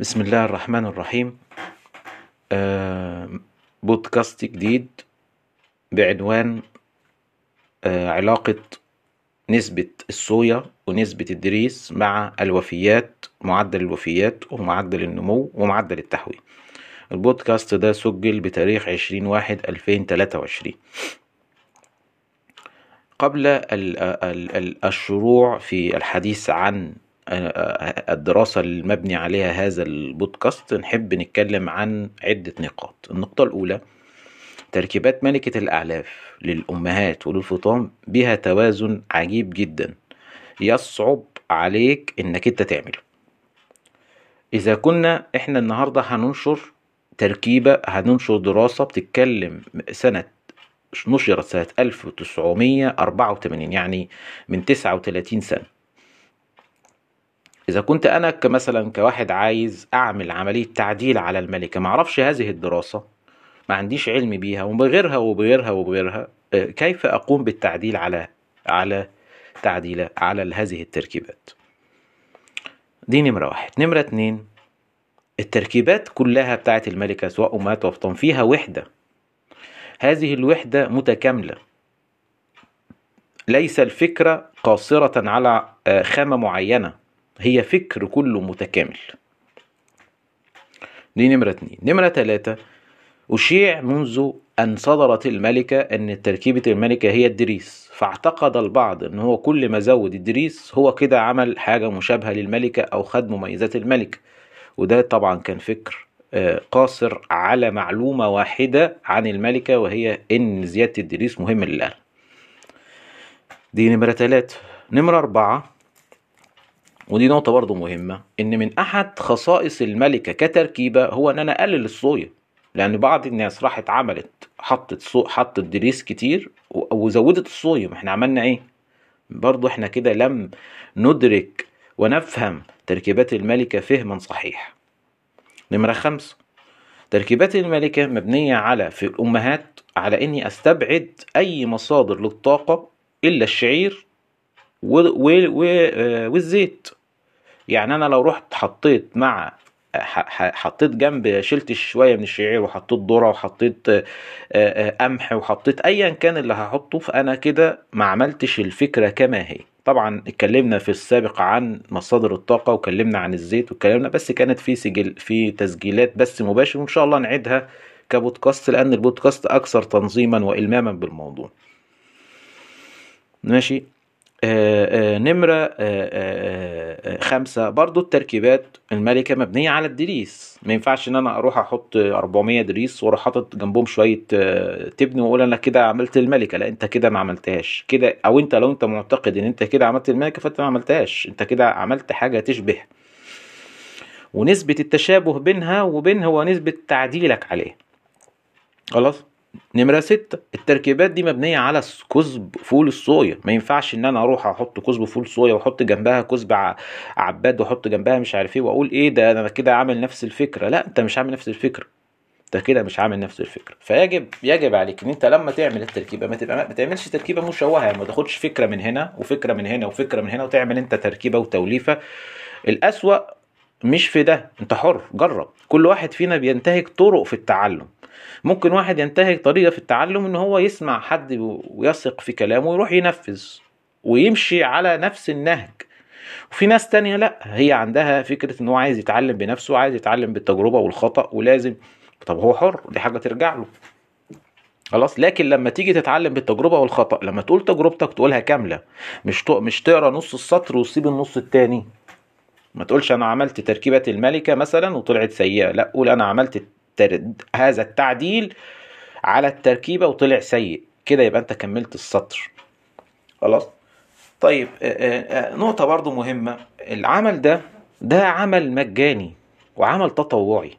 بسم الله الرحمن الرحيم آه، بودكاست جديد بعنوان آه، علاقة نسبة الصويا ونسبة الدريس مع الوفيات معدل الوفيات ومعدل النمو ومعدل التحويل. البودكاست ده سجل بتاريخ عشرين واحد ألفين تلاتة وعشرين. قبل ال- ال- ال- الشروع في الحديث عن الدراسة المبني عليها هذا البودكاست. نحب نتكلم عن عدة نقاط. النقطة الأولى تركيبات ملكة الأعلاف للأمهات وللفطام بها توازن عجيب جدا. يصعب عليك إنك أنت تعمله. إذا كنا إحنا النهاردة هننشر تركيبة هننشر دراسة بتتكلم سنة نشرت سنة 1984 يعني من 39 سنة. إذا كنت أنا كمثلا كواحد عايز أعمل عملية تعديل على الملكة معرفش هذه الدراسة ما عنديش علم بيها وبغيرها وبغيرها وبغيرها آه، كيف أقوم بالتعديل على على تعديل على هذه التركيبات؟ دي نمرة واحد. نمرة اتنين التركيبات كلها بتاعت الملكة سواء أمهات أو أفطام فيها وحدة. هذه الوحدة متكاملة. ليس الفكرة قاصرة على آه، خامة معينة. هي فكر كله متكامل. دي نمرة اتنين. نمرة تلاتة أشيع منذ أن صدرت الملكة أن تركيبة الملكة هي الدريس. فاعتقد البعض أن هو كل ما زود الدريس هو كده عمل حاجة مشابهة للملكة أو خد مميزات الملكة. وده طبعا كان فكر آه، قاصر على معلومة واحدة عن الملكة وهي أن زيادة الدريس مهمة للأهل دي نمرة تلاتة. نمرة أربعة ودي نقطة برضو مهمة إن من أحد خصائص الملكة كتركيبة هو إن أنا أقلل الصويا لأن بعض الناس راحت عملت حطت صو... حطت دريس كتير وزودت الصويا ما إحنا عملنا إيه؟ برضو إحنا كده لم ندرك ونفهم تركيبات الملكة فهما صحيح نمرة خمسة تركيبات الملكة مبنية على في الأمهات على إني أستبعد أي مصادر للطاقة إلا الشعير. آه، والزيت يعني أنا لو رحت حطيت مع حطيت جنب شلت شوية من الشعير وحطيت ذرة وحطيت آه، آه، قمح وحطيت ايا كان اللي هحطه فأنا كده ما عملتش الفكرة كما هي. طبعا اتكلمنا في السابق عن مصادر الطاقة وكلمنا عن الزيت واتكلمنا بس كانت في سجل في تسجيلات بس مباشر وإن شاء الله نعيدها كبودكاست لأن البودكاست أكثر تنظيما والماما بالموضوع. ماشي؟ نمرة آه، آه، آه، خمسة. برضو التركيبات الملكة مبنية على الدريس. ما ينفعش إن أنا أروح أحط 400 دريس وأروح حاطط جنبهم شوية آه، تبن وأقول أنا كده عملت الملكة. لا أنت كده ما عملتهاش. كده أو أنت لو أنت معتقد إن أنت كده عملت الملكة فأنت ما عملتهاش. أنت كده عملت حاجة تشبه. ونسبة التشابه بينها وبين هو نسبة تعديلك عليه. خلاص؟ نمرة ستة التركيبات دي مبنية على كسب فول الصويا. ما ينفعش إن أنا أروح أحط كسب فول صويا وأحط جنبها كسب عباد وأحط جنبها مش عارف إيه وأقول إيه ده أنا كده عامل نفس الفكرة. لا أنت مش عامل نفس الفكرة. أنت كده مش عامل نفس الفكرة. فيجب يجب عليك إن أنت لما تعمل التركيبة ما تبقى ما تعملش تركيبة مشوهة. يعني ما تاخدش فكرة من هنا وفكرة من هنا وفكرة من هنا وتعمل أنت تركيبة وتوليفة. الأسوأ مش في ده أنت حر جرب. كل واحد فينا بينتهج طرق في التعلم. ممكن واحد ينتهج طريقة في التعلم إن هو يسمع حد ويثق في كلامه ويروح ينفذ ويمشي على نفس النهج. وفي ناس تانية لأ هي عندها فكرة إن هو عايز يتعلم بنفسه وعايز يتعلم بالتجربة والخطأ ولازم. طب هو حر دي حاجة ترجع له. خلاص لكن لما تيجي تتعلم بالتجربة والخطأ لما تقول تجربتك تقولها كاملة مش تق- مش تقرأ نص السطر وتسيب النص التاني. ما تقولش أنا عملت تركيبة الملكة مثلا وطلعت سيئة لأ قول أنا عملت التر... هذا التعديل على التركيبة وطلع سيء. كده يبقى انت كملت السطر. خلاص؟ طيب آه، آه، آه، نقطة برضو مهمة. العمل ده ده عمل مجاني وعمل تطوعي.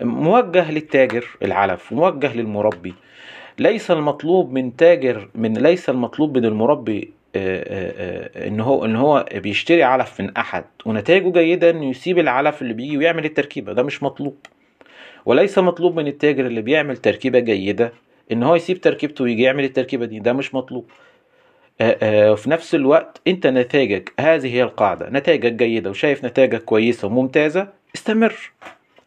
موجه للتاجر العلف وموجه للمربي. ليس المطلوب من تاجر من ليس المطلوب من المربي إن هو إن هو بيشتري علف من أحد. ونتائجه جيده انه يسيب العلف اللي بيجي ويعمل التركيبة. ده مش مطلوب. وليس مطلوب من التاجر اللي بيعمل تركيبة جيدة إن هو يسيب تركيبته ويجي يعمل التركيبة دي. ده مش مطلوب. آه، آه، وفي نفس الوقت أنت نتائجك هذه هي القاعدة نتائجك جيدة وشايف نتائجك كويسة وممتازة استمر.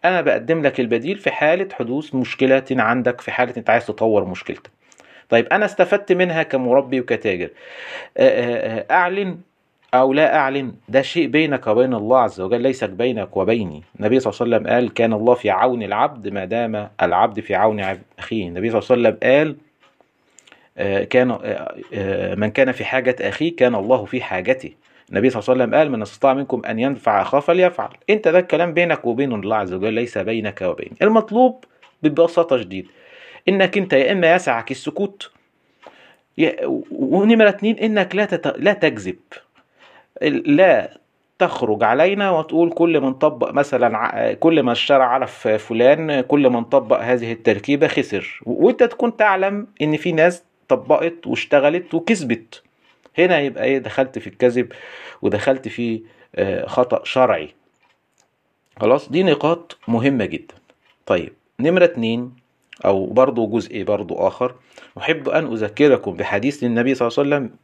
أنا بقدم لك البديل في حالة حدوث مشكلة عندك في حالة أنت عايز تطور مشكلتك. طيب أنا استفدت منها كمربي وكتاجر. أعلن أو لا أعلن ده شيء بينك وبين الله عز وجل ليس بينك وبيني. النبي صلى الله عليه وسلم قال كان الله في عون العبد ما دام العبد في عون أخيه. النبي صلى الله عليه وسلم قال كان من كان في حاجة أخيه كان الله في حاجته. النبي صلى الله عليه وسلم قال من استطاع منكم أن ينفع أخاه فليفعل. أنت ده الكلام بينك وبين الله عز وجل ليس بينك وبيني. المطلوب ببساطة شديد إنك أنت يا إما يسعك السكوت ونمرة اتنين إنك لا تت... لا تكذب. لا تخرج علينا وتقول كل من طبق مثلا كل ما اشترى علف فلان كل من طبق هذه التركيبة خسر. وانت تكون تعلم إن في ناس طبقت واشتغلت وكسبت. هنا يبقى إيه؟ دخلت في الكذب ودخلت في خطأ شرعي. خلاص؟ دي نقاط مهمة جدا. طيب نمرة اتنين أو برضو جزء برضو آخر. أحب أن أذكركم بحديث للنبي صلى الله عليه وسلم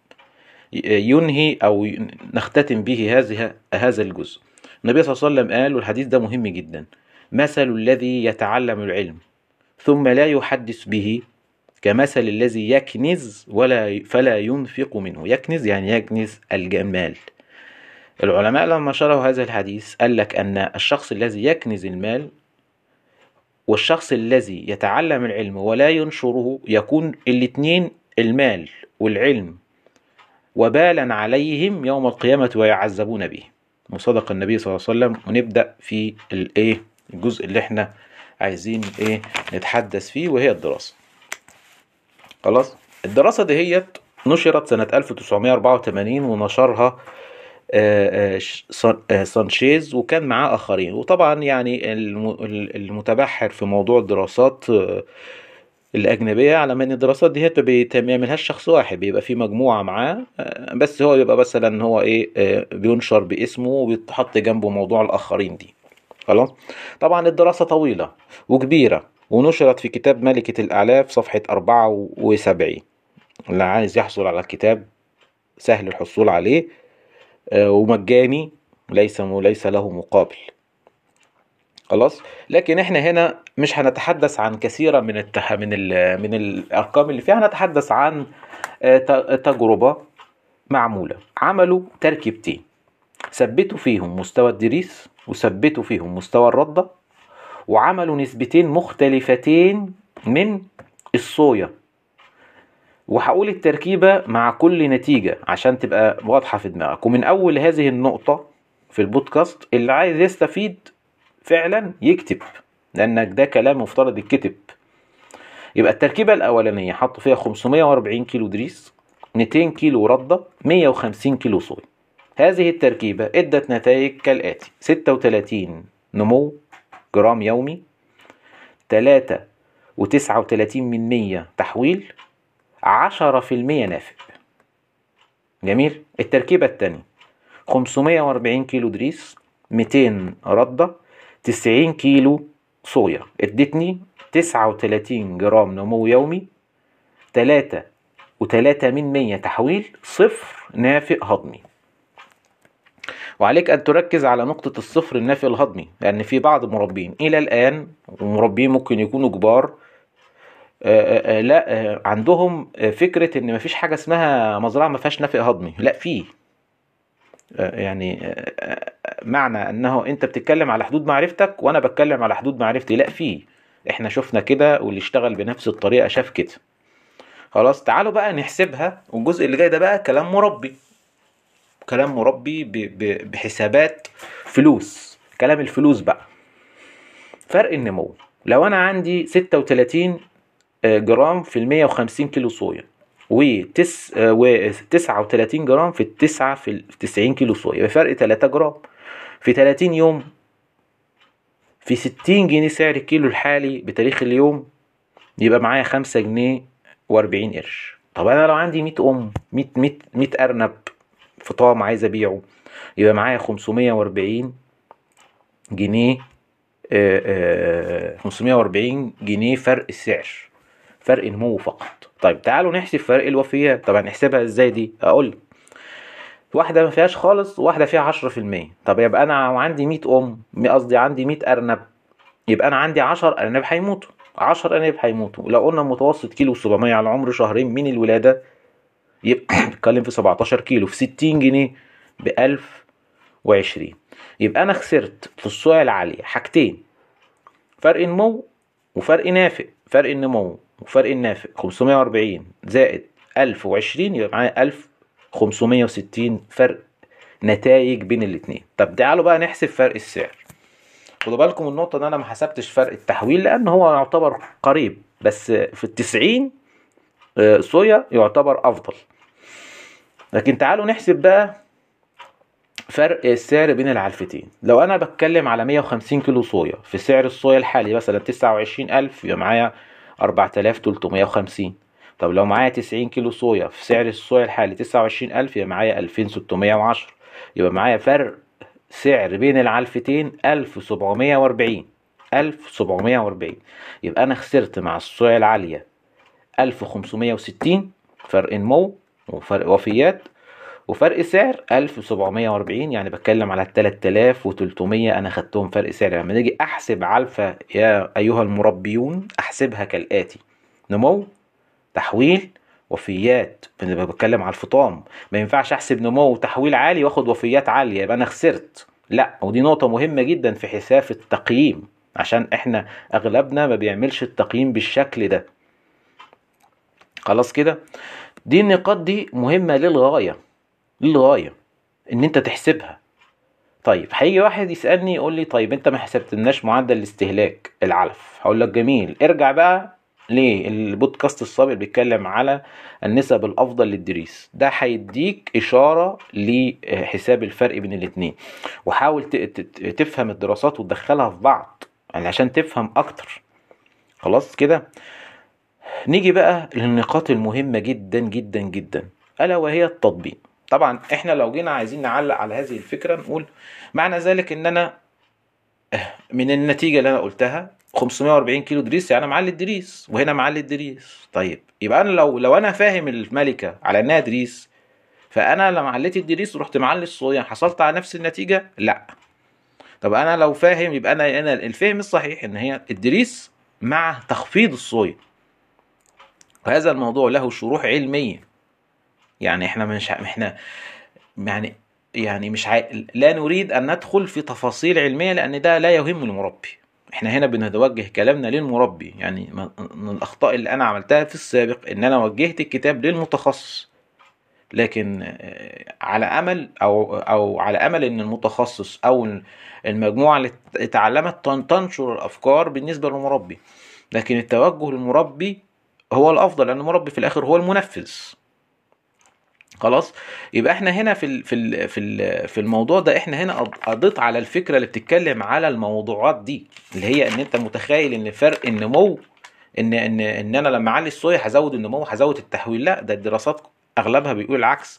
ينهي أو نختتم به هذه هذا الجزء. النبي صلى الله عليه وسلم قال والحديث ده مهم جدا. مثل الذي يتعلم العلم ثم لا يحدث به كمثل الذي يكنز ولا فلا ينفق منه. يكنز يعني يكنز الجمال. العلماء لما شرحوا هذا الحديث قال لك أن الشخص الذي يكنز المال والشخص الذي يتعلم العلم ولا ينشره يكون الاثنين المال والعلم وبالا عليهم يوم القيامة ويعذبون به. وصدق النبي صلى الله عليه وسلم. ونبدأ في الايه الجزء اللي إحنا عايزين إيه نتحدث فيه وهي الدراسة. خلاص؟ الدراسة دهيت نشرت سنة 1984 ونشرها سانشيز وكان معاه آخرين. وطبعا يعني المتبحر في موضوع الدراسات الأجنبية على أن الدراسات دي بيعملهاش شخص واحد بيبقى في مجموعة معاه بس هو بيبقى مثلا هو إيه بينشر باسمه وبيتحط جنبه موضوع الآخرين دي. خلاص؟ طبعا الدراسة طويلة وكبيرة ونشرت في كتاب ملكة الأعلاف صفحة 74 اللي عايز يحصل على الكتاب سهل الحصول عليه ومجاني ليس ليس له مقابل. خلاص؟ لكن إحنا هنا مش هنتحدث عن كثيرا من التح... من ال... من الأرقام اللي فيها هنتحدث عن تجربة معمولة. عملوا تركيبتين. ثبتوا فيهم مستوى الدريس وثبتوا فيهم مستوى الردة وعملوا نسبتين مختلفتين من الصويا. وهقول التركيبة مع كل نتيجة عشان تبقى واضحة في دماغك. ومن أول هذه النقطة في البودكاست اللي عايز يستفيد فعلا يكتب لأنك ده كلام مفترض يتكتب. يبقى التركيبة الأولانية حطوا فيها 540 كيلو دريس 200 كيلو ردة 150 كيلو صويا. هذه التركيبة إدت نتائج كالآتي 36 نمو جرام يومي 3 وتسعة وتلاتين من مية تحويل عشرة في المية نافع جميل؟ التركيبة خمسمية وأربعين كيلو دريس ميتين ردة تسعين كيلو صويا. ادتني تسعة وتلاتين جرام نمو يومي تلاتة وتلاتة من مية تحويل صفر نافع هضمي. وعليك أن تركز على نقطة الصفر النافع الهضمي لأن في بعض المربين إلى الآن ومربين ممكن يكونوا كبار آآ آآ لا عندهم فكرة إن مفيش حاجة اسمها مزرعة ما فيهاش هضمي. لا في يعني معنى انه انت بتتكلم على حدود معرفتك وأنا بتكلم على حدود معرفتي. لا في. إحنا شفنا كده واللي اشتغل بنفس الطريقة شاف كده. خلاص تعالوا بقى نحسبها. والجزء اللي جاي ده بقى كلام مربي. كلام مربي بحسابات فلوس. كلام الفلوس بقى. فرق النمو. لو أنا عندي 36 جرام في ال 150 كيلو صويا و 39 جرام في التسعة في 90 كيلو صويا يبقى فرق 3 جرام. في 30 يوم في 60 جنيه سعر الكيلو الحالي بتاريخ اليوم يبقى معايا 5 جنيه و40 قرش. طب أنا لو عندي 100 أم 100 100 100 أرنب فطام عايز أبيعه يبقى معايا 540 جنيه آآ آآ 540 جنيه فرق السعر فرق نمو فقط. طيب تعالوا نحسب فرق الوفيات. طبعا نحسبها إزاي دي؟ أقول واحدة ما فيهاش خالص وواحدة فيها عشرة في المية. طب يبقى أنا عندي مية أم قصدي عندي مية أرنب. يبقى أنا عندي عشر أرنب هيموتوا. عشر أرانب هيموتوا. ولو قلنا متوسط كيلو 700 على عمر شهرين من الولادة يبقى بنتكلم في 17 كيلو في 60 جنيه ب 1020 يبقى أنا خسرت في الصويا العالية حاجتين. فرق النمو وفرق نافق. فرق النمو وفرق النافق 540 زائد 1020 يبقى معايا 1560 فرق نتائج بين الاتنين. طب تعالوا بقى نحسب فرق السعر. خدوا بالكم النقطة إن أنا ما حسبتش فرق التحويل لأن هو يعتبر قريب بس في التسعين آه، صويا يعتبر أفضل. لكن تعالوا نحسب بقى فرق السعر بين العلفتين. لو أنا بتكلم على 150 كيلو صويا في سعر الصويا الحالي مثلا 29000 يبقى معايا 4350 طب لو معايا 90 كيلو صويا في سعر الصويا الحالي 29000 يبقى معايا 2610 يبقى معايا فرق سعر بين العلفتين 1740 1740 يبقى أنا خسرت مع الصويا العالية 1560 فرق نمو وفرق وفيات وفرق سعر 1740 يعني بتكلم على 3300 أنا خدتهم فرق سعر. لما نيجي أحسب علفة يا أيها المربيون أحسبها كالآتي. نمو تحويل وفيات. بتكلم على الفطام. ما ينفعش أحسب نمو وتحويل عالي وآخد وفيات عالية يبقى أنا خسرت. لا ودي نقطة مهمة جدا في حساب التقييم عشان إحنا أغلبنا ما بيعملش التقييم بالشكل ده. خلاص كده؟ دي النقاط دي مهمة للغاية للغاية إن أنت تحسبها. طيب هيجي واحد يسألني يقول لي طيب أنت ما حسبتلناش معدل الاستهلاك العلف. هقول لك جميل. ارجع بقى ليه البودكاست السابق بيتكلم على النسب الأفضل للدريس. ده هيديك إشارة لحساب الفرق بين الاتنين. وحاول تفهم الدراسات وتدخلها في بعض يعني عشان تفهم أكتر. خلاص كده؟ نيجي بقى للنقاط المهمة جدا جدا جدا. ألا وهي التطبيق. طبعا إحنا لو جينا عايزين نعلق على هذه الفكرة نقول معنى ذلك ان أنا من النتيجة اللي أنا قلتها 540 كيلو دريس يعني معلي الدريس وهنا معلي الدريس. طيب يبقى أنا لو لو أنا فاهم الملكة على إنها دريس فأنا لما عليت الدريس ورحت معلي الصويا حصلت على نفس النتيجة؟ لا. طب أنا لو فاهم يبقى أنا أنا الفهم الصحيح إن هي الدريس مع تخفيض الصويا وهذا الموضوع له شروح علمية. يعني إحنا مش إحنا يعني يعني مش. لا نريد أن ندخل في تفاصيل علمية لأن ده لا يهم المربي. إحنا هنا بنتوجه كلامنا للمربي يعني من الأخطاء اللي أنا عملتها في السابق إن أنا وجهت الكتاب للمتخصص. لكن آه، على أمل أو أو على أمل إن المتخصص أو المجموعة اللي اتعلمت تنشر الأفكار بالنسبة للمربي. لكن التوجه للمربي هو الأفضل لأن المربي في الآخر هو المنفذ. خلاص؟ يبقى إحنا هنا في في في في الموضوع ده إحنا هنا قضيت على الفكرة اللي بتتكلم على الموضوعات دي اللي هي إن أنت متخيل إن فرق النمو إن إن إن أنا لما أعلي الصويا هزود النمو هزود التحويل لا ده الدراسات أغلبها بيقول العكس.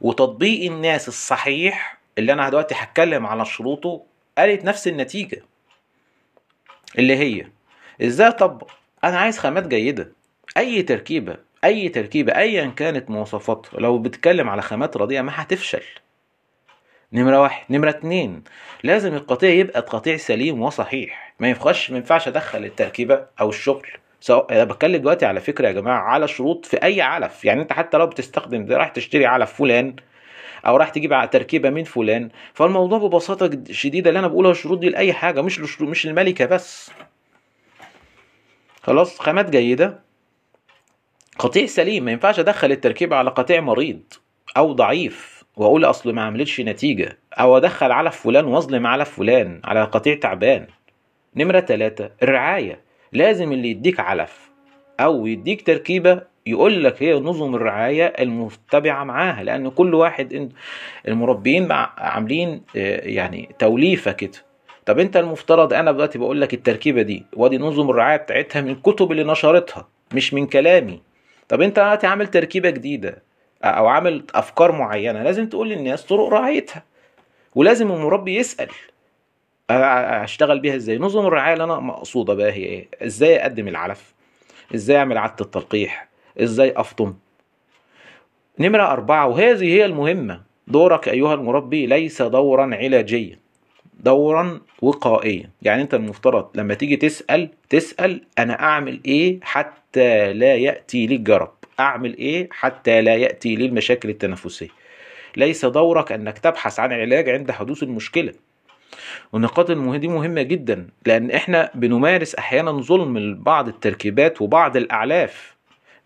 وتطبيق الناس الصحيح اللي أنا دلوقتي هتكلم على شروطه قالت نفس النتيجة. اللي هي إزاي اطبق أنا عايز خامات جيدة. أي تركيبة أي تركيبة ايا كانت مواصفاتها لو بتتكلم على خامات رديئه ما هتفشل. نمرة واحد. نمرة اتنين. لازم القطيع يبقى قطيع سليم وصحيح. ما ينفعش ما ينفعش أدخل التركيبة أو الشغل. سواء أنا بتكلم دلوقتي على فكرة يا جماعة على شروط في أي علف. يعني أنت حتى لو بتستخدم راح تشتري علف فلان أو راح تجيب تركيبة من فلان. فالموضوع ببساطة شديدة. اللي أنا بقولها الشروط دي لأي حاجة مش مش الملكة بس. خلاص؟ خامات جيدة. قطيع سليم ما ينفعش أدخل التركيبه على قطيع مريض أو ضعيف وأقول اصل ما عملتش نتيجة أو أدخل علف فلان وأظلم علف فلان على قطيع تعبان. نمرة ثلاثة الرعاية. لازم اللي يديك علف أو يديك تركيبة يقول لك هي نظم الرعاية المتبعة معاها لأن كل واحد المربيين عاملين آه، يعني توليفة كده. طب أنت المفترض أنا دلوقتي بقول لك التركيبة دي وأدي نظم الرعاية بتاعتها من الكتب اللي نشرتها مش من كلامي. طب انت دلوقتي عامل تركيبة جديدة أو عامل افكار معينة لازم تقول للناس طرق رعايتها ولازم المربي يسأل. اشتغل بيها إزاي؟ نظم الرعاية اللي أنا مقصودة بقى هي إيه؟ إزاي اقدم العلف؟ إزاي اعمل عادة التلقيح؟ إزاي افطم؟ نمرة أربعة وهذه هي المهمة. دورك أيها المربي ليس دورا علاجيا. دورا وقائيا. يعني انت المفترض لما تيجي تسأل تسأل أنا أعمل إيه حتى لا يأتي لي الجرب أعمل إيه حتى لا يأتي لي المشاكل التنفسية؟ ليس دورك أنك تبحث عن علاج عند حدوث المشكلة. والنقاط دي مهمة جدا لأن إحنا بنمارس أحيانا ظلم لبعض التركيبات وبعض الأعلاف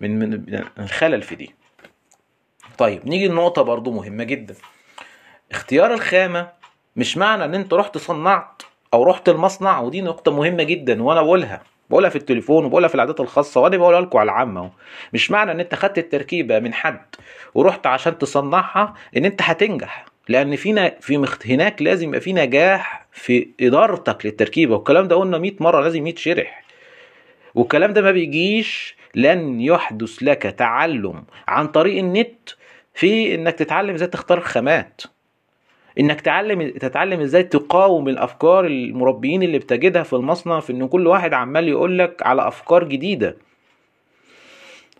من من الخلل في دي. طيب نيجي لنقطة برضو مهمة جدا. اختيار الخامة مش معنى ان انت رحت صنعت أو رحت المصنع ودي نقطة مهمة جدا وأنا بقولها. بقولها في التليفون وبقولها في العادات الخاصة وأنا بقولها لكم على العامة مش معنى ان انت خدت التركيبة من حد ورحت عشان تصنعها ان انت هتنجح. لأن فينا في مخت... هناك لازم يبقى في نجاح في إدارتك للتركيبة والكلام ده قلنا 100 مرة لازم يتشرح والكلام ده ما بيجيش لن يحدث لك تعلم عن طريق النت في إنك تتعلم إزاي تختار خامات. إنك تعلم تتعلم إزاي تقاوم الأفكار المربيين اللي بتجدها في المصنع في إن كل واحد عمال يقول لك على أفكار جديدة.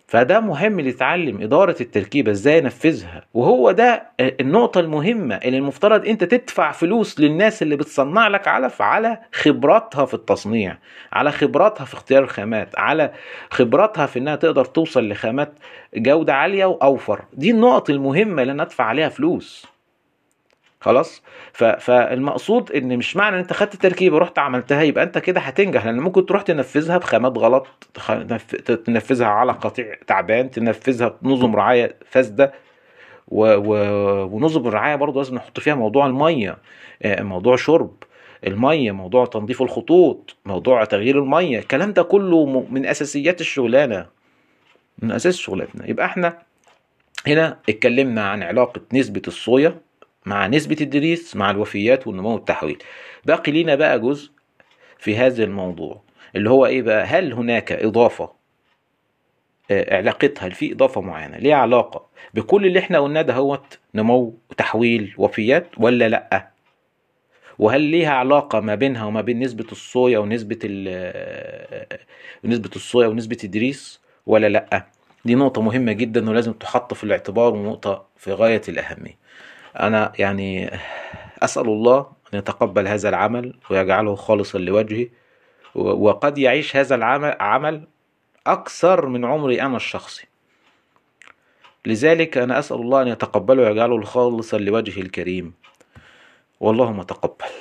فده مهم لتتعلم إدارة التركيبة إزاي أنفذها. وهو ده النقطة المهمة اللي المفترض أنت تدفع فلوس للناس اللي بتصنع لك علف على خبراتها في التصنيع على خبراتها في اختيار الخامات على خبراتها في إنها تقدر توصل لخامات جودة عالية وأوفر. دي النقط المهمة اللي أنا أدفع عليها فلوس. خلاص؟ فالمقصود إن مش معنى إن أنت خدت تركيبه ورحت عملتها يبقى أنت كده هتنجح لأن ممكن تروح تنفذها بخامات غلط تنفذها على قطيع تعبان تنفذها بنظم رعاية فاسدة و... و... ونظم الرعاية برضه لازم نحط فيها موضوع المية موضوع شرب المية موضوع تنظيف الخطوط موضوع تغيير المية الكلام ده كله من أساسيات الشغلانة من أساس شغلتنا يبقى إحنا هنا اتكلمنا عن علاقة نسبة الصويا مع نسبة الدريس مع الوفيات والنمو والتحويل. باقي لينا بقى جزء في هذا الموضوع اللي هو إيه بقى؟ هل هناك إضافة؟ علاقتها في إضافة معينة ليها علاقة بكل اللي إحنا قلناه دهوت نمو وتحويل وفيات ولا لأ؟ وهل ليها علاقة ما بينها وما بين نسبة الصويا ونسبة نسبة الصويا ونسبة الدريس ولا لأ؟ دي نقطة مهمة جدا ولازم تحط في الاعتبار ونقطة في غاية الأهمية. أنا يعني أسأل الله أن يتقبل هذا العمل ويجعله خالصا لوجهه وقد يعيش هذا العمل عمل أكثر من عمري أنا الشخصي. لذلك أنا أسأل الله أن يتقبله ويجعله خالصا لوجهه الكريم. واللهم تقبل